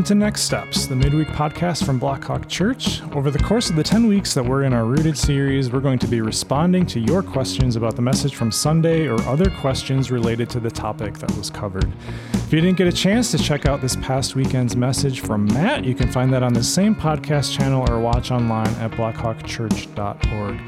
Welcome to Next Steps, the midweek podcast from Blackhawk Church. Over the course of the 10 weeks that we're in our Rooted series, we're going to be responding to your questions about the message from Sunday or other questions related to the topic that was covered. If you didn't get a chance to check out this past weekend's message from Matt, you can find that on the same podcast channel or watch online at blackhawkchurch.org.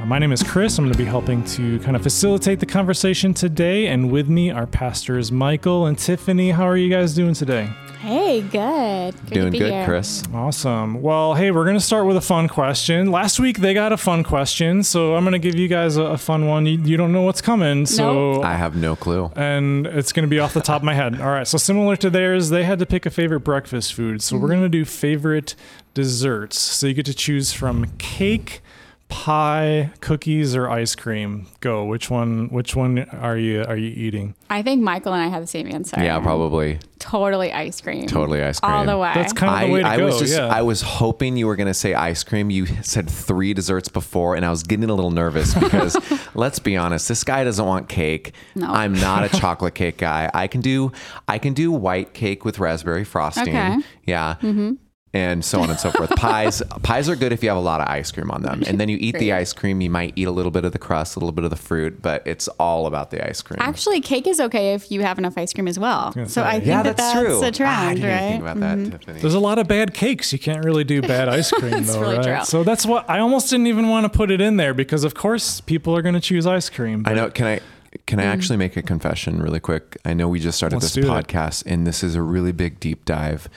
Uh, my name is Chris. I'm going to be helping to kind of facilitate the conversation today, and with me are pastors Michael and Tiffany. How are you guys doing today? Hey, good. good Doing good, here. Chris. Awesome. Well, hey, we're going to start with a fun question. Last week they got a fun question, so I'm going to give you guys a, a fun one. You, you, don't know what's coming, so I have no clue. And it's going to be off the top of my head. All right. So similar to theirs, they had to pick a favorite breakfast food. So mm-hmm. we're going to do favorite desserts. So you get to choose from cake, pie, cookies, or ice cream? Go. Which one? Which one are you are you eating? I think Michael and I have the same answer. Yeah, probably. Totally ice cream. Totally ice cream. All the way. That's kind of I, the way to I go. Was just, yeah. I was hoping you were going to say ice cream. You said three desserts before, and I was getting a little nervous because let's be honest, this guy doesn't want cake. No. I'm not a chocolate cake guy. I can do I can do white cake with raspberry frosting. Okay. Yeah. Mm-hmm and so on and so forth. pies, pies are good if you have a lot of ice cream on them, and then you eat the ice cream. You might eat a little bit of the crust, a little bit of the fruit, but it's all about the ice cream. Actually, cake is okay if you have enough ice cream as well. So I think yeah, that that's, that's true. a trend, ah, I didn't right? think about mm-hmm. that, Tiffany. There's a lot of bad cakes. You can't really do bad ice cream, though, really right? True. So that's what I almost didn't even want to put it in there because, of course, people are going to choose ice cream. I know. Can I? Can I mm. actually make a confession really quick? I know we just started Let's this podcast, it. and this is a really big deep dive,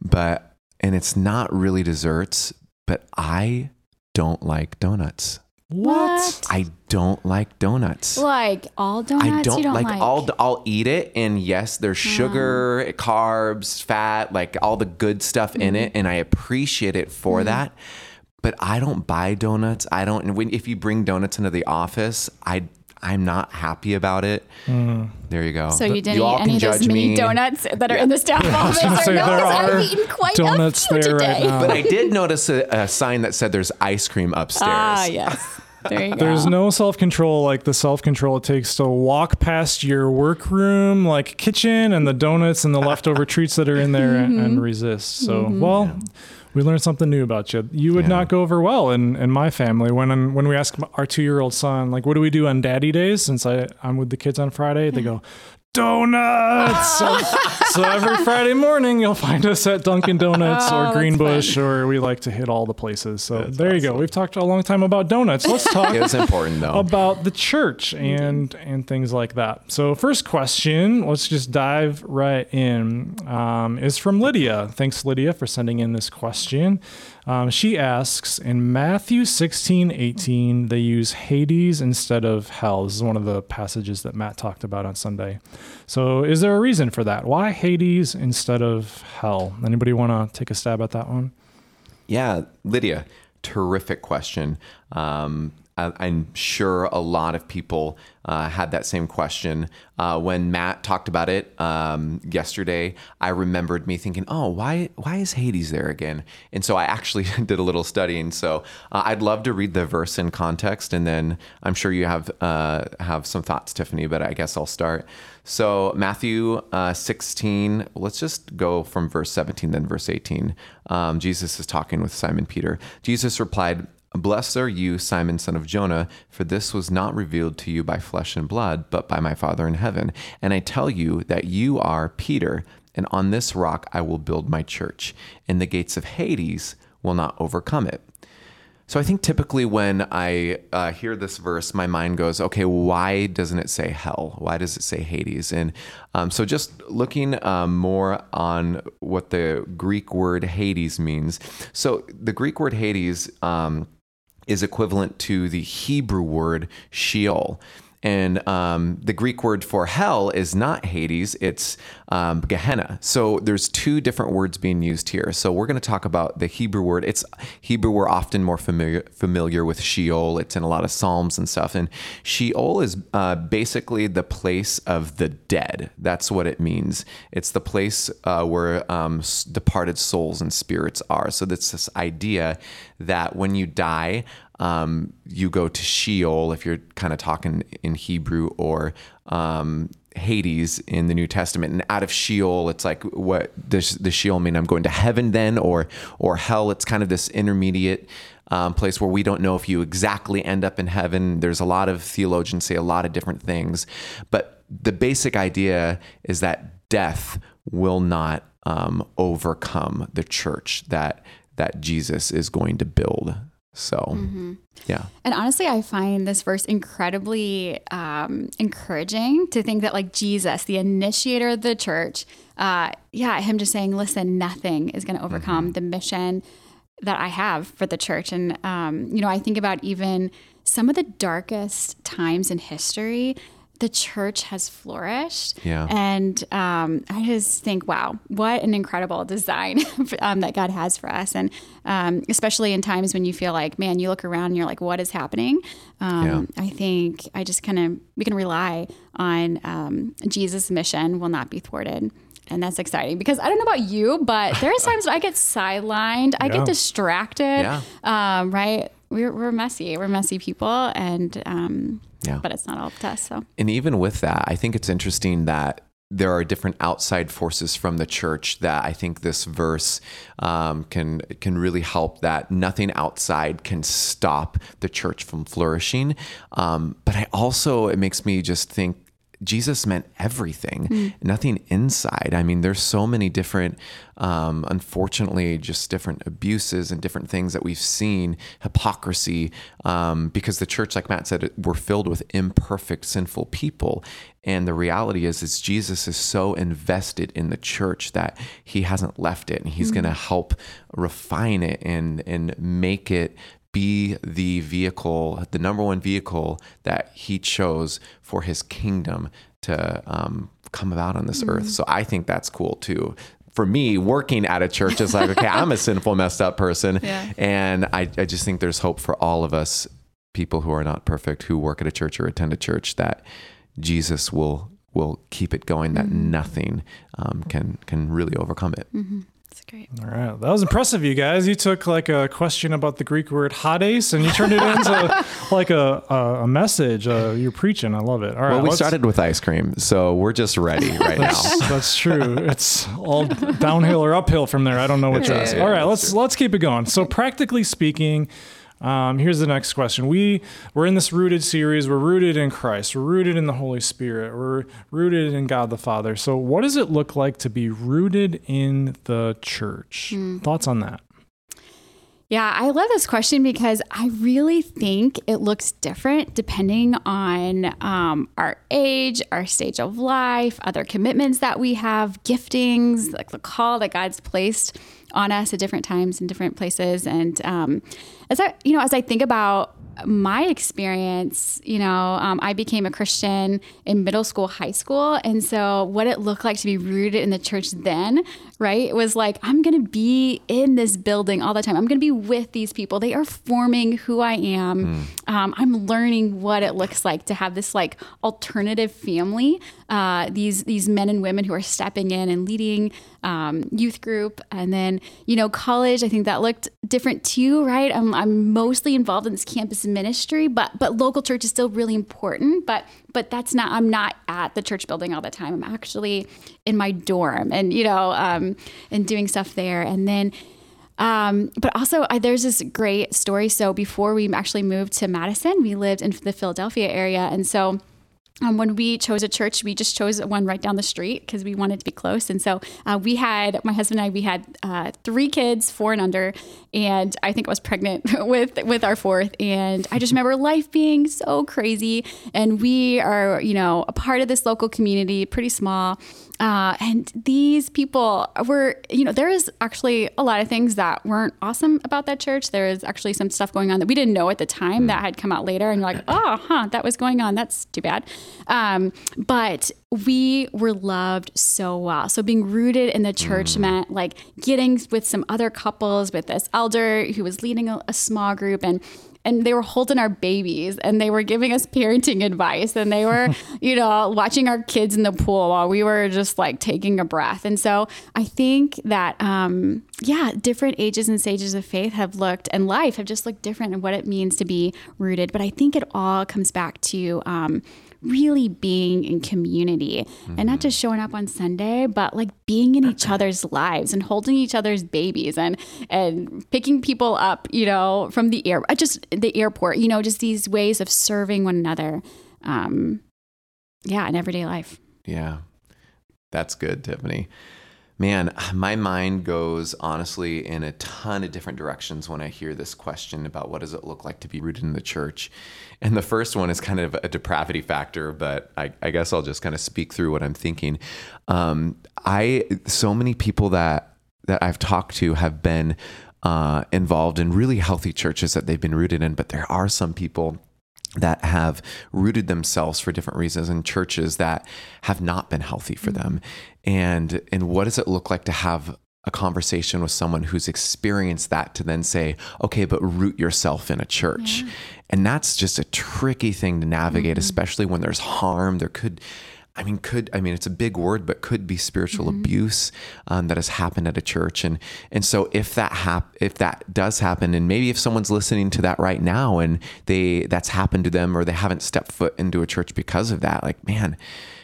but and it's not really desserts, but I don't like donuts. What? I don't like donuts. Like all donuts? I don't, don't like, like, all. I'll eat it, and yes, there's sugar, mm. carbs, fat, like all the good stuff mm. in it, and I appreciate it for mm. that. But I don't buy donuts. I don't. When if you bring donuts into the office, I I'm not happy about it. Mm. There you go. So you didn't you eat any of those mini me. donuts that are yeah. in the staff office? I say, no, there are I've eaten quite donuts a few there today. right now. But I did notice a, a, sign that said there's ice cream upstairs. Ah, yes. There you go. There's no self control like the self control it takes to walk past your workroom, like kitchen, and the donuts and the leftover treats that are in there mm-hmm. and, and, resist. So, mm-hmm. well. Yeah we learned something new about you. You would yeah. not go over well in, in my family. When when we ask our two year old son, like, what do we do on Daddy Days? Since I I'm with the kids on Friday, they go, donuts. so, so, every Friday morning, you'll find us at Dunkin' Donuts oh, or Greenbush, or we like to hit all the places. So that's there awesome. you go. We've talked a long time about donuts. Let's talk. it's important though about the church and and things like that. So first question, let's just dive right in. Um, is from Lydia. Thanks, Lydia, for sending in this question. Um, she asks in Matthew 16, 18, they use Hades instead of hell. This is one of the passages that Matt talked about on Sunday. So, is there a reason for that? Why Hades instead of hell? Anybody want to take a stab at that one? Yeah, Lydia, terrific question. Um, I'm sure a lot of people uh, had that same question. Uh, when Matt talked about it um, yesterday, I remembered me thinking, "Oh, why why is Hades there again?" And so I actually did a little studying. So uh, I'd love to read the verse in context, and then I'm sure you have uh, have some thoughts, Tiffany. But I guess I'll start. So Matthew uh, 16. Let's just go from verse 17, then verse 18. Um, Jesus is talking with Simon Peter. Jesus replied. Blessed are you, Simon, son of Jonah, for this was not revealed to you by flesh and blood, but by my Father in heaven. And I tell you that you are Peter, and on this rock I will build my church, and the gates of Hades will not overcome it. So I think typically when I uh, hear this verse, my mind goes, okay, why doesn't it say hell? Why does it say Hades? And um, so just looking um, more on what the Greek word Hades means. So the Greek word Hades. Um, is equivalent to the Hebrew word Sheol. And um, the Greek word for hell is not Hades, it's um, Gehenna. So there's two different words being used here. So we're going to talk about the Hebrew word. It's Hebrew, we're often more familiar, familiar with Sheol. It's in a lot of Psalms and stuff. And Sheol is uh, basically the place of the dead. That's what it means. It's the place uh, where um, departed souls and spirits are. So that's this idea that when you die, um, you go to Sheol if you're kind of talking in Hebrew, or um, Hades in the New Testament, and out of Sheol, it's like what does the Sheol mean? I'm going to heaven then, or or hell? It's kind of this intermediate um, place where we don't know if you exactly end up in heaven. There's a lot of theologians say a lot of different things, but the basic idea is that death will not um, overcome the church that that Jesus is going to build. So, mm-hmm. yeah. And honestly, I find this verse incredibly um, encouraging to think that, like Jesus, the initiator of the church, uh, yeah, him just saying, listen, nothing is going to overcome mm-hmm. the mission that I have for the church. And, um, you know, I think about even some of the darkest times in history the church has flourished. Yeah. And um, I just think, wow, what an incredible design um, that God has for us. And um, especially in times when you feel like, man, you look around and you're like, what is happening? Um, yeah. I think I just kind of, we can rely on um, Jesus' mission will not be thwarted. And that's exciting because I don't know about you, but there are times I get sidelined, I get distracted, yeah. Um, right? We're, we're messy. We're messy people. And, yeah. But it's not all up to us. So. And even with that, I think it's interesting that there are different outside forces from the church that I think this verse um, can can really help. That nothing outside can stop the church from flourishing. Um, but I also it makes me just think Jesus meant everything, mm. nothing inside. I mean, there's so many different, um, unfortunately, just different abuses and different things that we've seen, hypocrisy, um, because the church, like Matt said, we're filled with imperfect, sinful people. And the reality is, is Jesus is so invested in the church that he hasn't left it, and he's mm. going to help refine it and and make it be the vehicle, the number one vehicle that he chose for his kingdom to um, come about on this mm-hmm. earth. So I think that's cool too. For me, working at a church is like, okay, I'm a sinful, messed up person. Yeah. And I, I just think there's hope for all of us, people who are not perfect, who work at a church or attend a church, that Jesus will will keep it going, that mm-hmm. nothing um, can can really overcome it. Mm-hmm. That's great. All right. That was impressive, you guys. You took like a question about the Greek word hades and you turned it into like a, a, a message. Uh, you're preaching. I love it. All right. Well, we started with ice cream, so we're just ready right that's, now. That's true. It's all downhill or uphill from there. I don't know what which is. All right. Let's, let's keep it going. So, practically speaking, um, here's the next question. We we're in this rooted series. We're rooted in Christ. We're rooted in the Holy Spirit. We're rooted in God the Father. So, what does it look like to be rooted in the church? Mm. Thoughts on that? Yeah, I love this question because I really think it looks different depending on um, our age, our stage of life, other commitments that we have, giftings, like the call that God's placed on us at different times in different places. And um, as I, you know, as I think about my experience, you know, um, I became a Christian in middle school, high school. And so, what it looked like to be rooted in the church then, right, it was like, I'm going to be in this building all the time. I'm going to be with these people. They are forming who I am. Mm. Um, I'm learning what it looks like to have this like alternative family. Uh, these these men and women who are stepping in and leading um, youth group, and then you know college. I think that looked different too, right? I'm, I'm mostly involved in this campus ministry, but but local church is still really important. But but that's not. I'm not at the church building all the time. I'm actually in my dorm, and you know, um, and doing stuff there, and then. Um, but also, uh, there's this great story. So, before we actually moved to Madison, we lived in the Philadelphia area. And so, um, when we chose a church, we just chose one right down the street because we wanted to be close. And so uh, we had my husband and I. We had uh, three kids, four and under, and I think I was pregnant with with our fourth. And I just remember life being so crazy. And we are, you know, a part of this local community, pretty small. Uh, and these people were, you know, there is actually a lot of things that weren't awesome about that church. There is actually some stuff going on that we didn't know at the time that had come out later. And you're like, oh, huh, that was going on. That's too bad. Um, but we were loved so well. So being rooted in the church mm. meant like getting with some other couples, with this elder who was leading a, a small group and and they were holding our babies and they were giving us parenting advice and they were, you know, watching our kids in the pool while we were just like taking a breath. And so I think that, um, yeah, different ages and stages of faith have looked and life have just looked different and what it means to be rooted. But I think it all comes back to um, really being in community mm-hmm. and not just showing up on Sunday, but like being in each other's lives and holding each other's babies and and picking people up, you know, from the air, uh, just the airport, you know, just these ways of serving one another. Um, yeah, in everyday life. Yeah, that's good, Tiffany. Man, my mind goes honestly in a ton of different directions when I hear this question about what does it look like to be rooted in the church. And the first one is kind of a depravity factor, but I, I guess I'll just kind of speak through what I'm thinking. Um, I so many people that that I've talked to have been uh, involved in really healthy churches that they've been rooted in, but there are some people that have rooted themselves for different reasons in churches that have not been healthy for them and and what does it look like to have a conversation with someone who's experienced that to then say okay but root yourself in a church yeah. and that's just a tricky thing to navigate mm-hmm. especially when there's harm there could I mean, could I mean it's a big word, but could be spiritual mm-hmm. abuse um, that has happened at a church, and and so if that hap- if that does happen, and maybe if someone's listening to that right now, and they that's happened to them, or they haven't stepped foot into a church because of that, like man,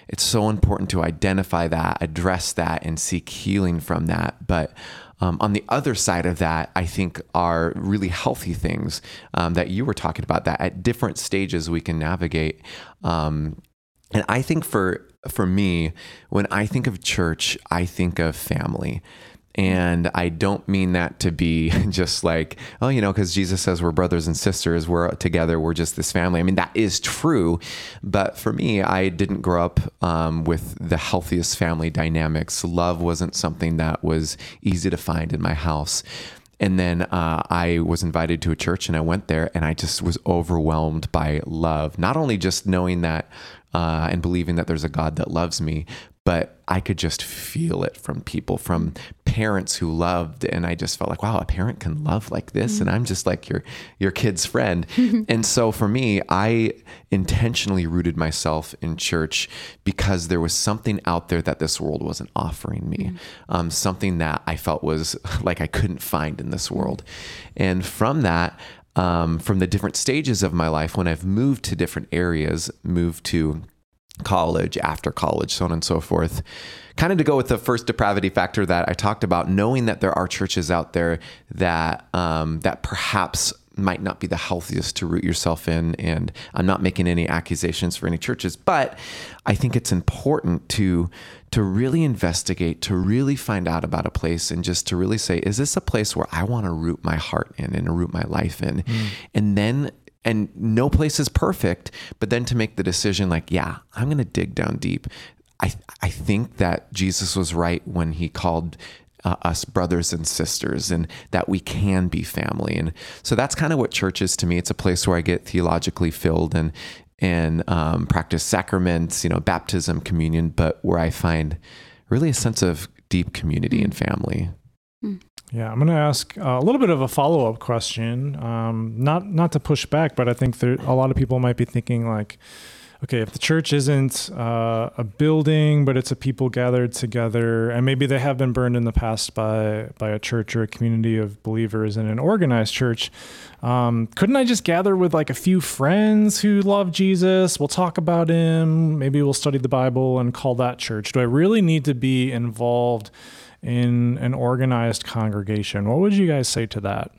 it's so important to identify that, address that, and seek healing from that. But um, on the other side of that, I think are really healthy things um, that you were talking about. That at different stages we can navigate. Um, and I think for for me, when I think of church, I think of family. And I don't mean that to be just like, oh, you know, because Jesus says we're brothers and sisters, we're together, we're just this family. I mean, that is true. But for me, I didn't grow up um, with the healthiest family dynamics. Love wasn't something that was easy to find in my house. And then uh, I was invited to a church and I went there and I just was overwhelmed by love. Not only just knowing that uh, and believing that there's a God that loves me, but I could just feel it from people, from parents who loved, and I just felt like, wow, a parent can love like this, mm-hmm. and I'm just like your your kid's friend. and so for me, I intentionally rooted myself in church because there was something out there that this world wasn't offering me, mm-hmm. um, something that I felt was like I couldn't find in this world, and from that. Um, from the different stages of my life, when I've moved to different areas, moved to college, after college, so on and so forth. Kind of to go with the first depravity factor that I talked about, knowing that there are churches out there that um, that perhaps might not be the healthiest to root yourself in. And I'm not making any accusations for any churches, but I think it's important to to really investigate, to really find out about a place, and just to really say, is this a place where I want to root my heart in and root my life in? Mm. And then and no place is perfect but then to make the decision like yeah i'm going to dig down deep. I i think that jesus was right when he called uh, us brothers and sisters and that we can be family. And so that's kind of what church is to me. It's a place where i get theologically filled and and um, practice sacraments you know baptism communion but where i find really a sense of deep community and family yeah, I'm going to ask a little bit of a follow up question. Um, not not to push back, but I think there, a lot of people might be thinking like, okay, if the church isn't uh, a building, but it's a people gathered together, and maybe they have been burned in the past by by a church or a community of believers in an organized church, um, couldn't I just gather with like a few friends who love Jesus? We'll talk about him. Maybe we'll study the Bible and call that church. Do I really need to be involved? In an organized congregation. What would you guys say to that?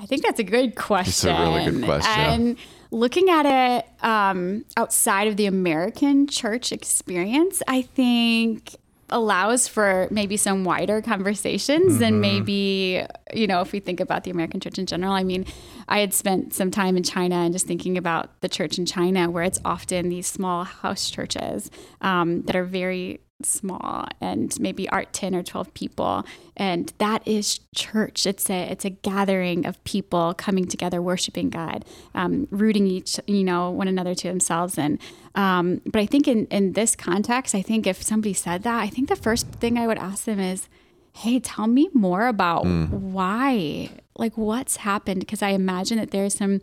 I think that's a good question. It's a really good question. And looking at it um, outside of the American church experience, I think allows for maybe some wider conversations mm-hmm. than maybe, you know, if we think about the American church in general. I mean, I had spent some time in China and just thinking about the church in China, where it's often these small house churches um, that are very small and maybe art 10 or 12 people. And that is church. It's a it's a gathering of people coming together worshiping god um, rooting each you know one another to themselves. And um, but i think in in this context i think if somebody said that i think the first thing i would ask them is hey tell me more about mm. why like what's happened? Because i imagine that there's some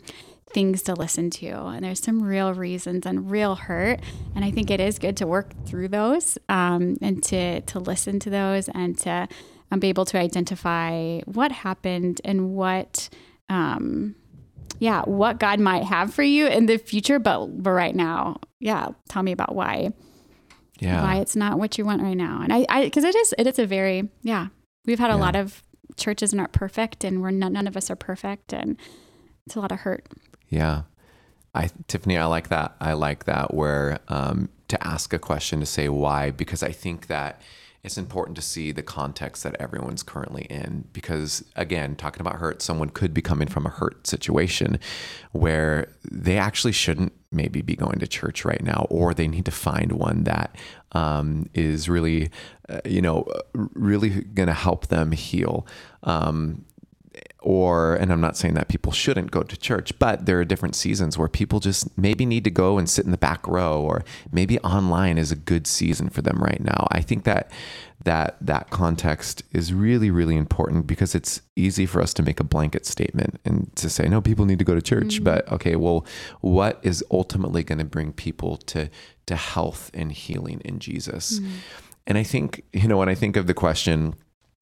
things to listen to and there's some real reasons and real hurt and i think it is good to work through those um, and to to listen to those and to um, be able to identify what happened and what um, yeah, what God might have for you in the future, but but right now, yeah, tell me about why. Yeah. Why it's not what you want right now. And I I because it is it is a very yeah. We've had a Yeah. lot of churches aren't perfect and we're none, none of us are perfect and it's a lot of hurt. Yeah. I Tiffany, I like that. I like that where um, to ask a question to say why, because I think that it's important to see the context that everyone's currently in. Because again, talking about hurt, someone could be coming from a hurt situation where they actually shouldn't maybe be going to church right now, or they need to find one that um, is really, uh, you know, really going to help them heal. Um, or and I'm not saying that people shouldn't go to church, but there are different seasons where people just maybe need to go and sit in the back row or maybe online is a good season for them right now. I think that that that context is really really important because it's easy for us to make a blanket statement and to say no people need to go to church, but okay, well what is ultimately going to bring people to to health and healing in Jesus? And I think, you know, when I think of the question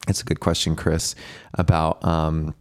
it's a good question, Chris, about um,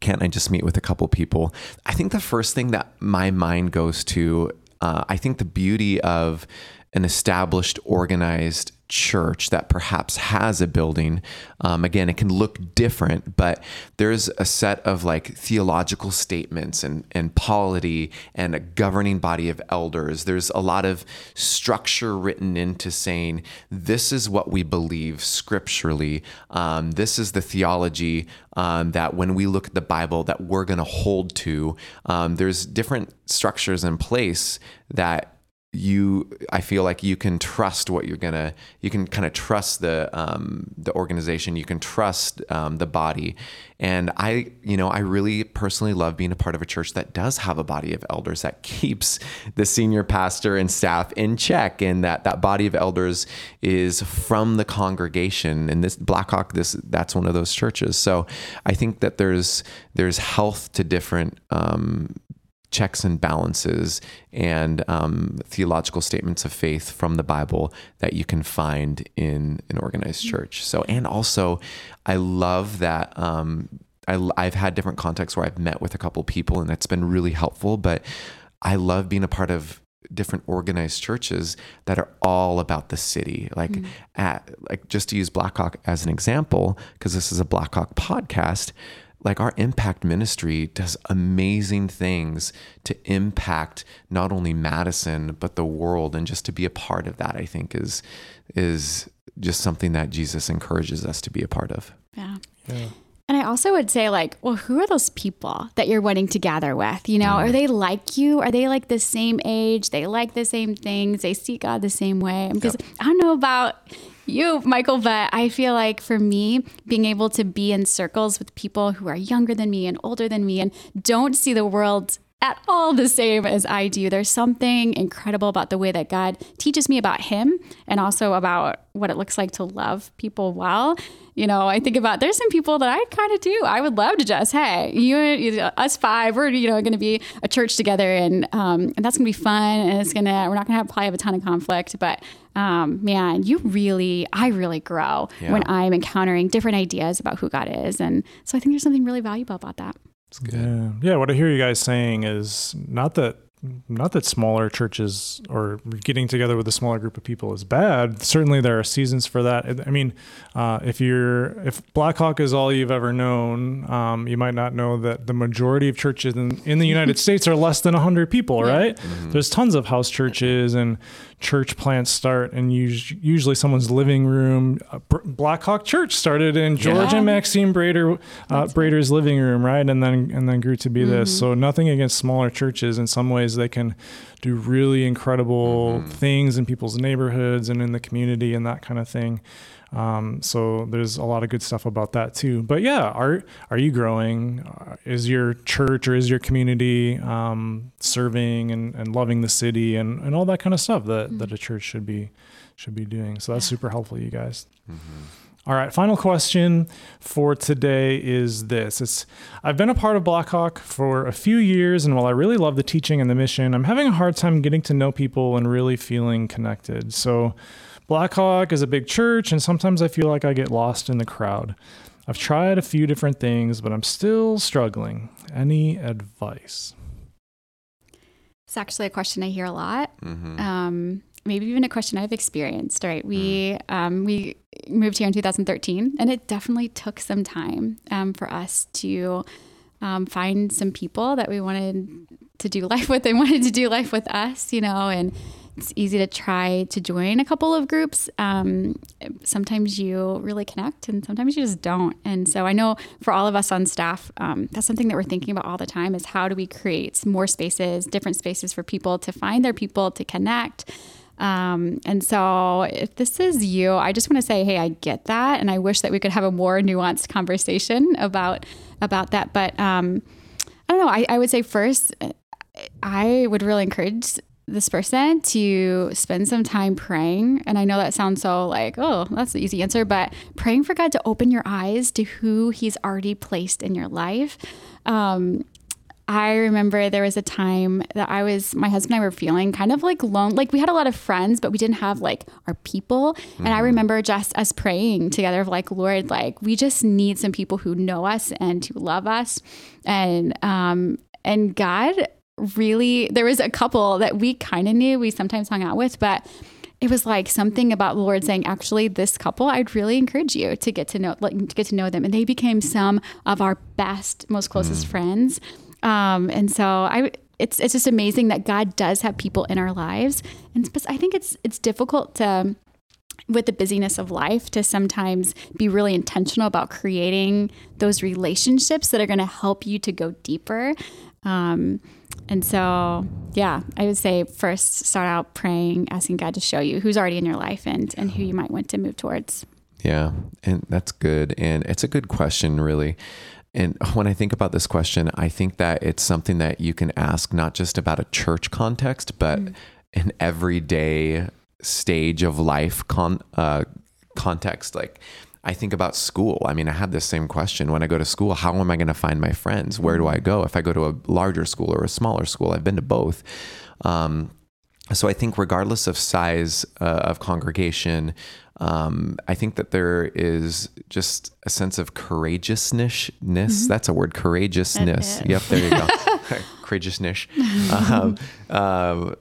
can't I just meet with a couple people? I think the first thing that my mind goes to, uh, I think the beauty of an established, organized church that perhaps has a building. Um, again, it can look different, but there's a set of like theological statements and, and polity and a governing body of elders. There's a lot of structure written into saying, this is what we believe scripturally. Um, this is the theology um, that when we look at the Bible that we're going to hold to. Um, there's different structures in place that you i feel like you can trust what you're gonna you can kind of trust the um, the organization you can trust um, the body. And i you know i really personally love being a part of a church that does have a body of elders that keeps the senior pastor and staff in check and that that body of elders is from the congregation. And this blackhawk this that's one of those churches. So i think that there's there's health to different um, checks and balances and um, theological statements of faith from the Bible that you can find in an organized church. So, and also, I love that. Um, I, I've had different contexts where I've met with a couple people, and that's been really helpful. But I love being a part of different organized churches that are all about the city. Like, at like just to use Blackhawk as an example, because this is a Blackhawk podcast like our impact ministry does amazing things to impact not only Madison but the world and just to be a part of that I think is is just something that Jesus encourages us to be a part of. Yeah. Yeah. And I also would say, like, well, who are those people that you're wanting to gather with? You know, are mm-hmm. they like you? Are they like the same age? They like the same things. They see God the same way. Because I don't know about you, Michael, but I feel like for me, being able to be in circles with people who are younger than me and older than me and don't see the world at all the same as I do. There's something incredible about the way that God teaches me about Him and also about what it looks like to love people well. You know, I think about there's some people that I kind of do. I would love to just, hey, you, you us five, we're you know going to be a church together, and um, and that's gonna be fun, and it's gonna we're not gonna have probably have a ton of conflict, but um, man, you really, I really grow Yeah. when I'm encountering different ideas about who God is, and so I think there's something really valuable about that. It's good. Yeah. yeah, what I hear you guys saying is not that not that smaller churches or getting together with a smaller group of people is bad. Certainly, there are seasons for that. I mean, uh, if you're if Blackhawk is all you've ever known, um, you might not know that the majority of churches in, in the United States are less than hundred people. Right? There's tons of house churches and church plants start in us- usually someone's living room. Uh, Br- Blackhawk Church started in George Yeah. and Maxine Brader, uh, Brader's living room, right? And then and then grew to be this. So nothing against smaller churches. In some ways, they can do really incredible things in people's neighborhoods and in the community and that kind of thing. Um, so there's a lot of good stuff about that too. But yeah, are are you growing? Uh, Is your church or is your community um, serving and, and loving the city and, and all that kind of stuff that, that a church should be should be doing? So that's super helpful, you guys. All right, final question for today is this. It's I've been a part of Blackhawk for a few years and while I really love the teaching and the mission, I'm having a hard time getting to know people and really feeling connected. So Blackhawk is a big church and sometimes I feel like I get lost in the crowd. I've tried a few different things, but I'm still struggling. Any advice? It's actually a question I hear a lot. Mm-hmm. Um, maybe even a question I've experienced. Right, we mm. um, we moved here in 2013, and it definitely took some time um, for us to um, find some people that we wanted to do life with and wanted to do life with us. You know, and it's easy to try to join a couple of groups. Um, sometimes you really connect, and sometimes you just don't. And so I know for all of us on staff, um, that's something that we're thinking about all the time: is how do we create more spaces, different spaces for people to find their people to connect. Um, and so, if this is you, I just want to say, hey, I get that, and I wish that we could have a more nuanced conversation about about that. But um, I don't know. I, I would say first, I would really encourage this person to spend some time praying. And I know that sounds so like, oh, that's the easy answer, but praying for God to open your eyes to who He's already placed in your life. Um, I remember there was a time that I was, my husband and I were feeling kind of like lone. Like we had a lot of friends, but we didn't have like our people. Mm-hmm. And I mm-hmm. remember just us praying together of like, Lord, like we just need some people who know us and who love us. And, um, and God really, there was a couple that we kind of knew, we sometimes hung out with, but it was like something about the Lord saying, actually, this couple, I'd really encourage you to get to know, like, to get to know them. And they became some of our best, most closest mm. friends. Um, and so I, it's it's just amazing that God does have people in our lives, and I think it's it's difficult to with the busyness of life to sometimes be really intentional about creating those relationships that are going to help you to go deeper. Um, and so, yeah, I would say first start out praying, asking God to show you who's already in your life and, and who you might want to move towards. Yeah, and that's good. And it's a good question, really. And when I think about this question, I think that it's something that you can ask not just about a church context, but mm. an everyday stage of life con- uh, context. Like, I think about school. I mean, I have this same question when I go to school. How am I going to find my friends? Where do I go? If I go to a larger school or a smaller school, I've been to both. Um, so I think, regardless of size uh, of congregation, um, I think that there is just a sense of courageousness. Mm-hmm. That's a word, courageousness. Yep, there you go. courageousness, um, um,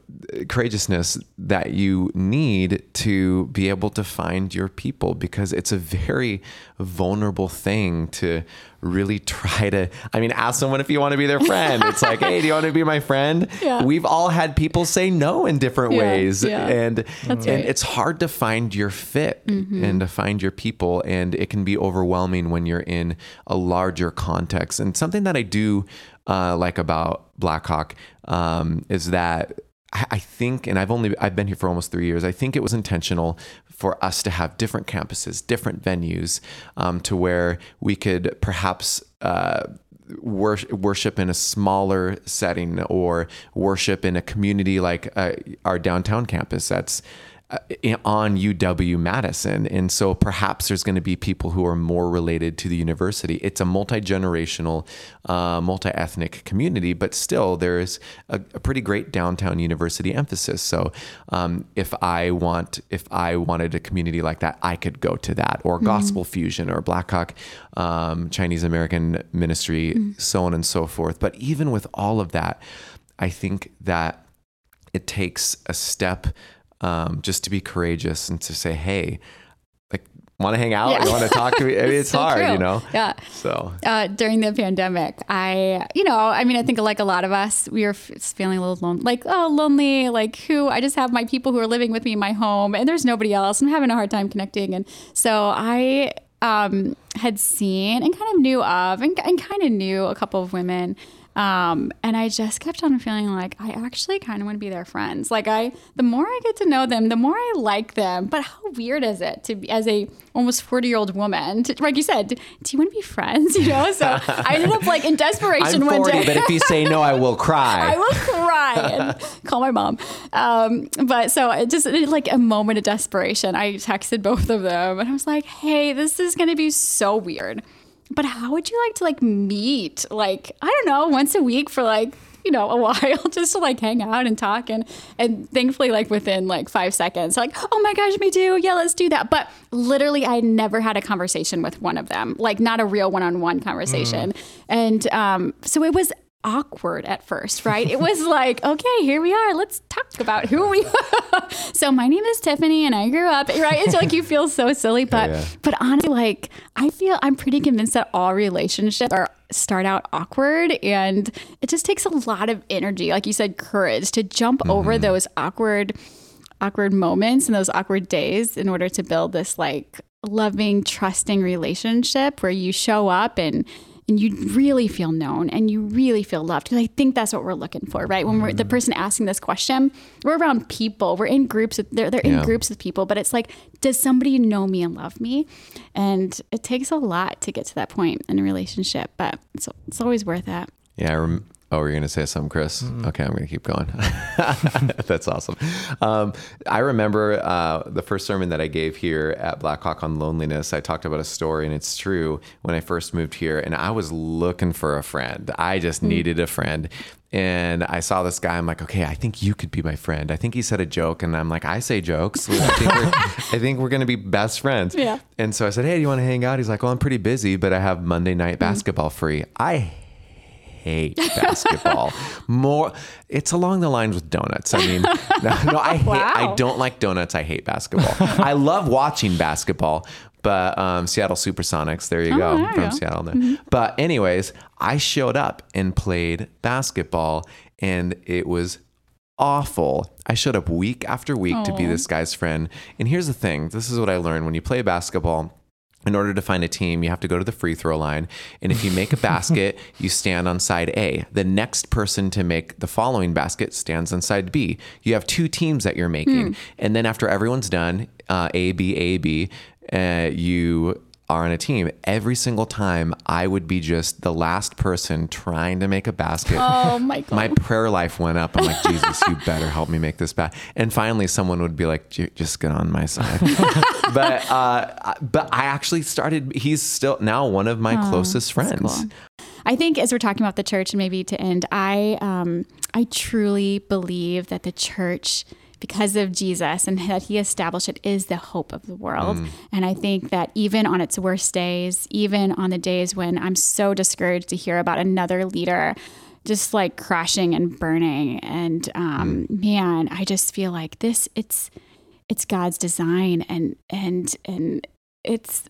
courageousness that you need to be able to find your people because it's a very vulnerable thing to really try to i mean ask someone if you want to be their friend it's like hey do you want to be my friend yeah. we've all had people say no in different yeah, ways yeah. and and right. it's hard to find your fit mm-hmm. and to find your people and it can be overwhelming when you're in a larger context and something that i do uh, like about Blackhawk um, is that I think, and I've only I've been here for almost three years. I think it was intentional for us to have different campuses, different venues, um, to where we could perhaps. Uh, worship in a smaller setting or worship in a community like uh, our downtown campus that's on UW Madison. And so perhaps there's going to be people who are more related to the university. It's a multi generational, uh, multi ethnic community, but still there's a, a, pretty great downtown university emphasis. So um, if I want, if I wanted a community like that, I could go to that or mm-hmm. Gospel Fusion or Blackhawk um, Chinese American Ministry, mm-hmm. so on and so forth. But even with all of that, I think that it takes a step um, just to be courageous and to say, hey, like, want to hang out? Yeah. You want to talk to me? I mean, it's so hard, true. you know? Yeah. So uh, during the pandemic, I, you know, I mean, I think like a lot of us, we were feeling a little lonely, like, oh, lonely, like who, I just have my people who are living with me in my home and there's nobody else. I'm having a hard time connecting. And so I, um, had seen and kind of knew of and, and kind of knew a couple of women um, and I just kept on feeling like I actually kind of want to be their friends. Like I, the more I get to know them, the more I like them. But how weird is it to be as a almost forty year old woman, to, like you said, do, you want to be friends? You know. So I ended up like in desperation I'm 40, one day. but if you say no, I will cry. I will cry and call my mom. Um, but so it just it, like a moment of desperation. I texted both of them and I was like, "Hey, this is going to be so weird." But how would you like to like meet like i don't know once a week for like you know, a while just to like hang out and talk. And, and thankfully, like within like five seconds, like, oh my gosh, me too. Yeah, let's do that. But literally, I never had a conversation with one of them, like not a real one on one conversation. Mm. And um, so it was awkward at first, right? it was like, okay, here we are. Let's talk about who we are. so my name is Tiffany and I grew up, right? It's like you feel so silly, but yeah, yeah. but honestly, like I feel I'm pretty convinced that all relationships are start out awkward and it just takes a lot of energy, like you said, courage to jump mm-hmm. over those awkward awkward moments and those awkward days in order to build this like loving, trusting relationship where you show up and and you really feel known and you really feel loved. Because I think that's what we're looking for, right? When we're the mm-hmm. person asking this question, we're around people. We're in groups. With, they're they're in groups with people, but it's like, does somebody know me and love me? And it takes a lot to get to that point in a relationship, but it's it's always worth it. Yeah, I rem- Oh, you're going to say something, Chris? Mm-hmm. Okay, I'm going to keep going. That's awesome. Um, I remember uh, the first sermon that I gave here at Blackhawk on loneliness. I talked about a story, and it's true. When I first moved here, and I was looking for a friend, I just mm-hmm. needed a friend. And I saw this guy. I'm like, okay, I think you could be my friend. I think he said a joke, and I'm like, I say jokes. I think we're, I think we're going to be best friends. Yeah. And so I said, hey, do you want to hang out? He's like, well, I'm pretty busy, but I have Monday night mm-hmm. basketball free. I hate basketball. More, it's along the lines with donuts. I mean, no, no I hate, wow. I don't like donuts. I hate basketball. I love watching basketball, but um, Seattle Supersonics. There you oh, go, from go. Seattle. Mm-hmm. But anyways, I showed up and played basketball, and it was awful. I showed up week after week Aww. to be this guy's friend. And here's the thing: this is what I learned when you play basketball in order to find a team, you have to go to the free throw line. And if you make a basket, you stand on side A. The next person to make the following basket stands on side B. You have two teams that you're making. Hmm. And then after everyone's done, uh, A, B, A, B, uh, you are on a team, every single time I would be just the last person trying to make a basket. Oh my God. My prayer life went up. I'm like, Jesus, you better help me make this basket. And finally, someone would be like, just get on my side. but, uh, but I actually started, he's still now one of my oh, closest friends. Cool. I think as we're talking about the church and maybe to end, I, um, I truly believe that the church because of Jesus and that he established it is the hope of the world. Mm. And I think that even on its worst days, even on the days when I'm so discouraged to hear about another leader just like crashing and burning and um, mm. man, I just feel like this it's it's God's design and and and it's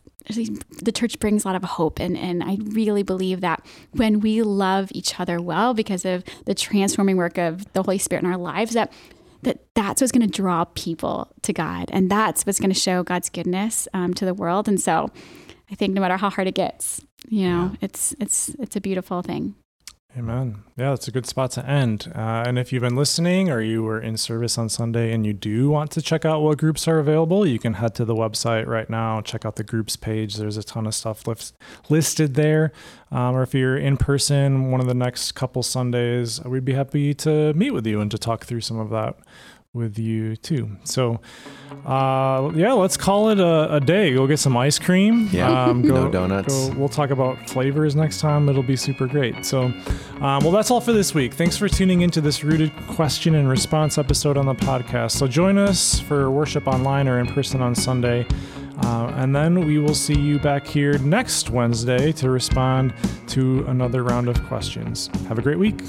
the church brings a lot of hope and, and i really believe that when we love each other well because of the transforming work of the holy spirit in our lives that that that's what's going to draw people to God, and that's what's going to show God's goodness um, to the world. And so, I think no matter how hard it gets, you know, yeah. it's it's it's a beautiful thing. Amen. Yeah, that's a good spot to end. Uh, and if you've been listening or you were in service on Sunday and you do want to check out what groups are available, you can head to the website right now, check out the groups page. There's a ton of stuff list, listed there. Um, or if you're in person one of the next couple Sundays, we'd be happy to meet with you and to talk through some of that with you too. So, uh, yeah, let's call it a, a, day. Go get some ice cream. Yeah, um, go, no donuts. Go, we'll talk about flavors next time. It'll be super great. So, um, well, that's all for this week. Thanks for tuning into this rooted question and response episode on the podcast. So, join us for worship online or in person on Sunday. Uh, and then we will see you back here next Wednesday to respond to another round of questions. Have a great week.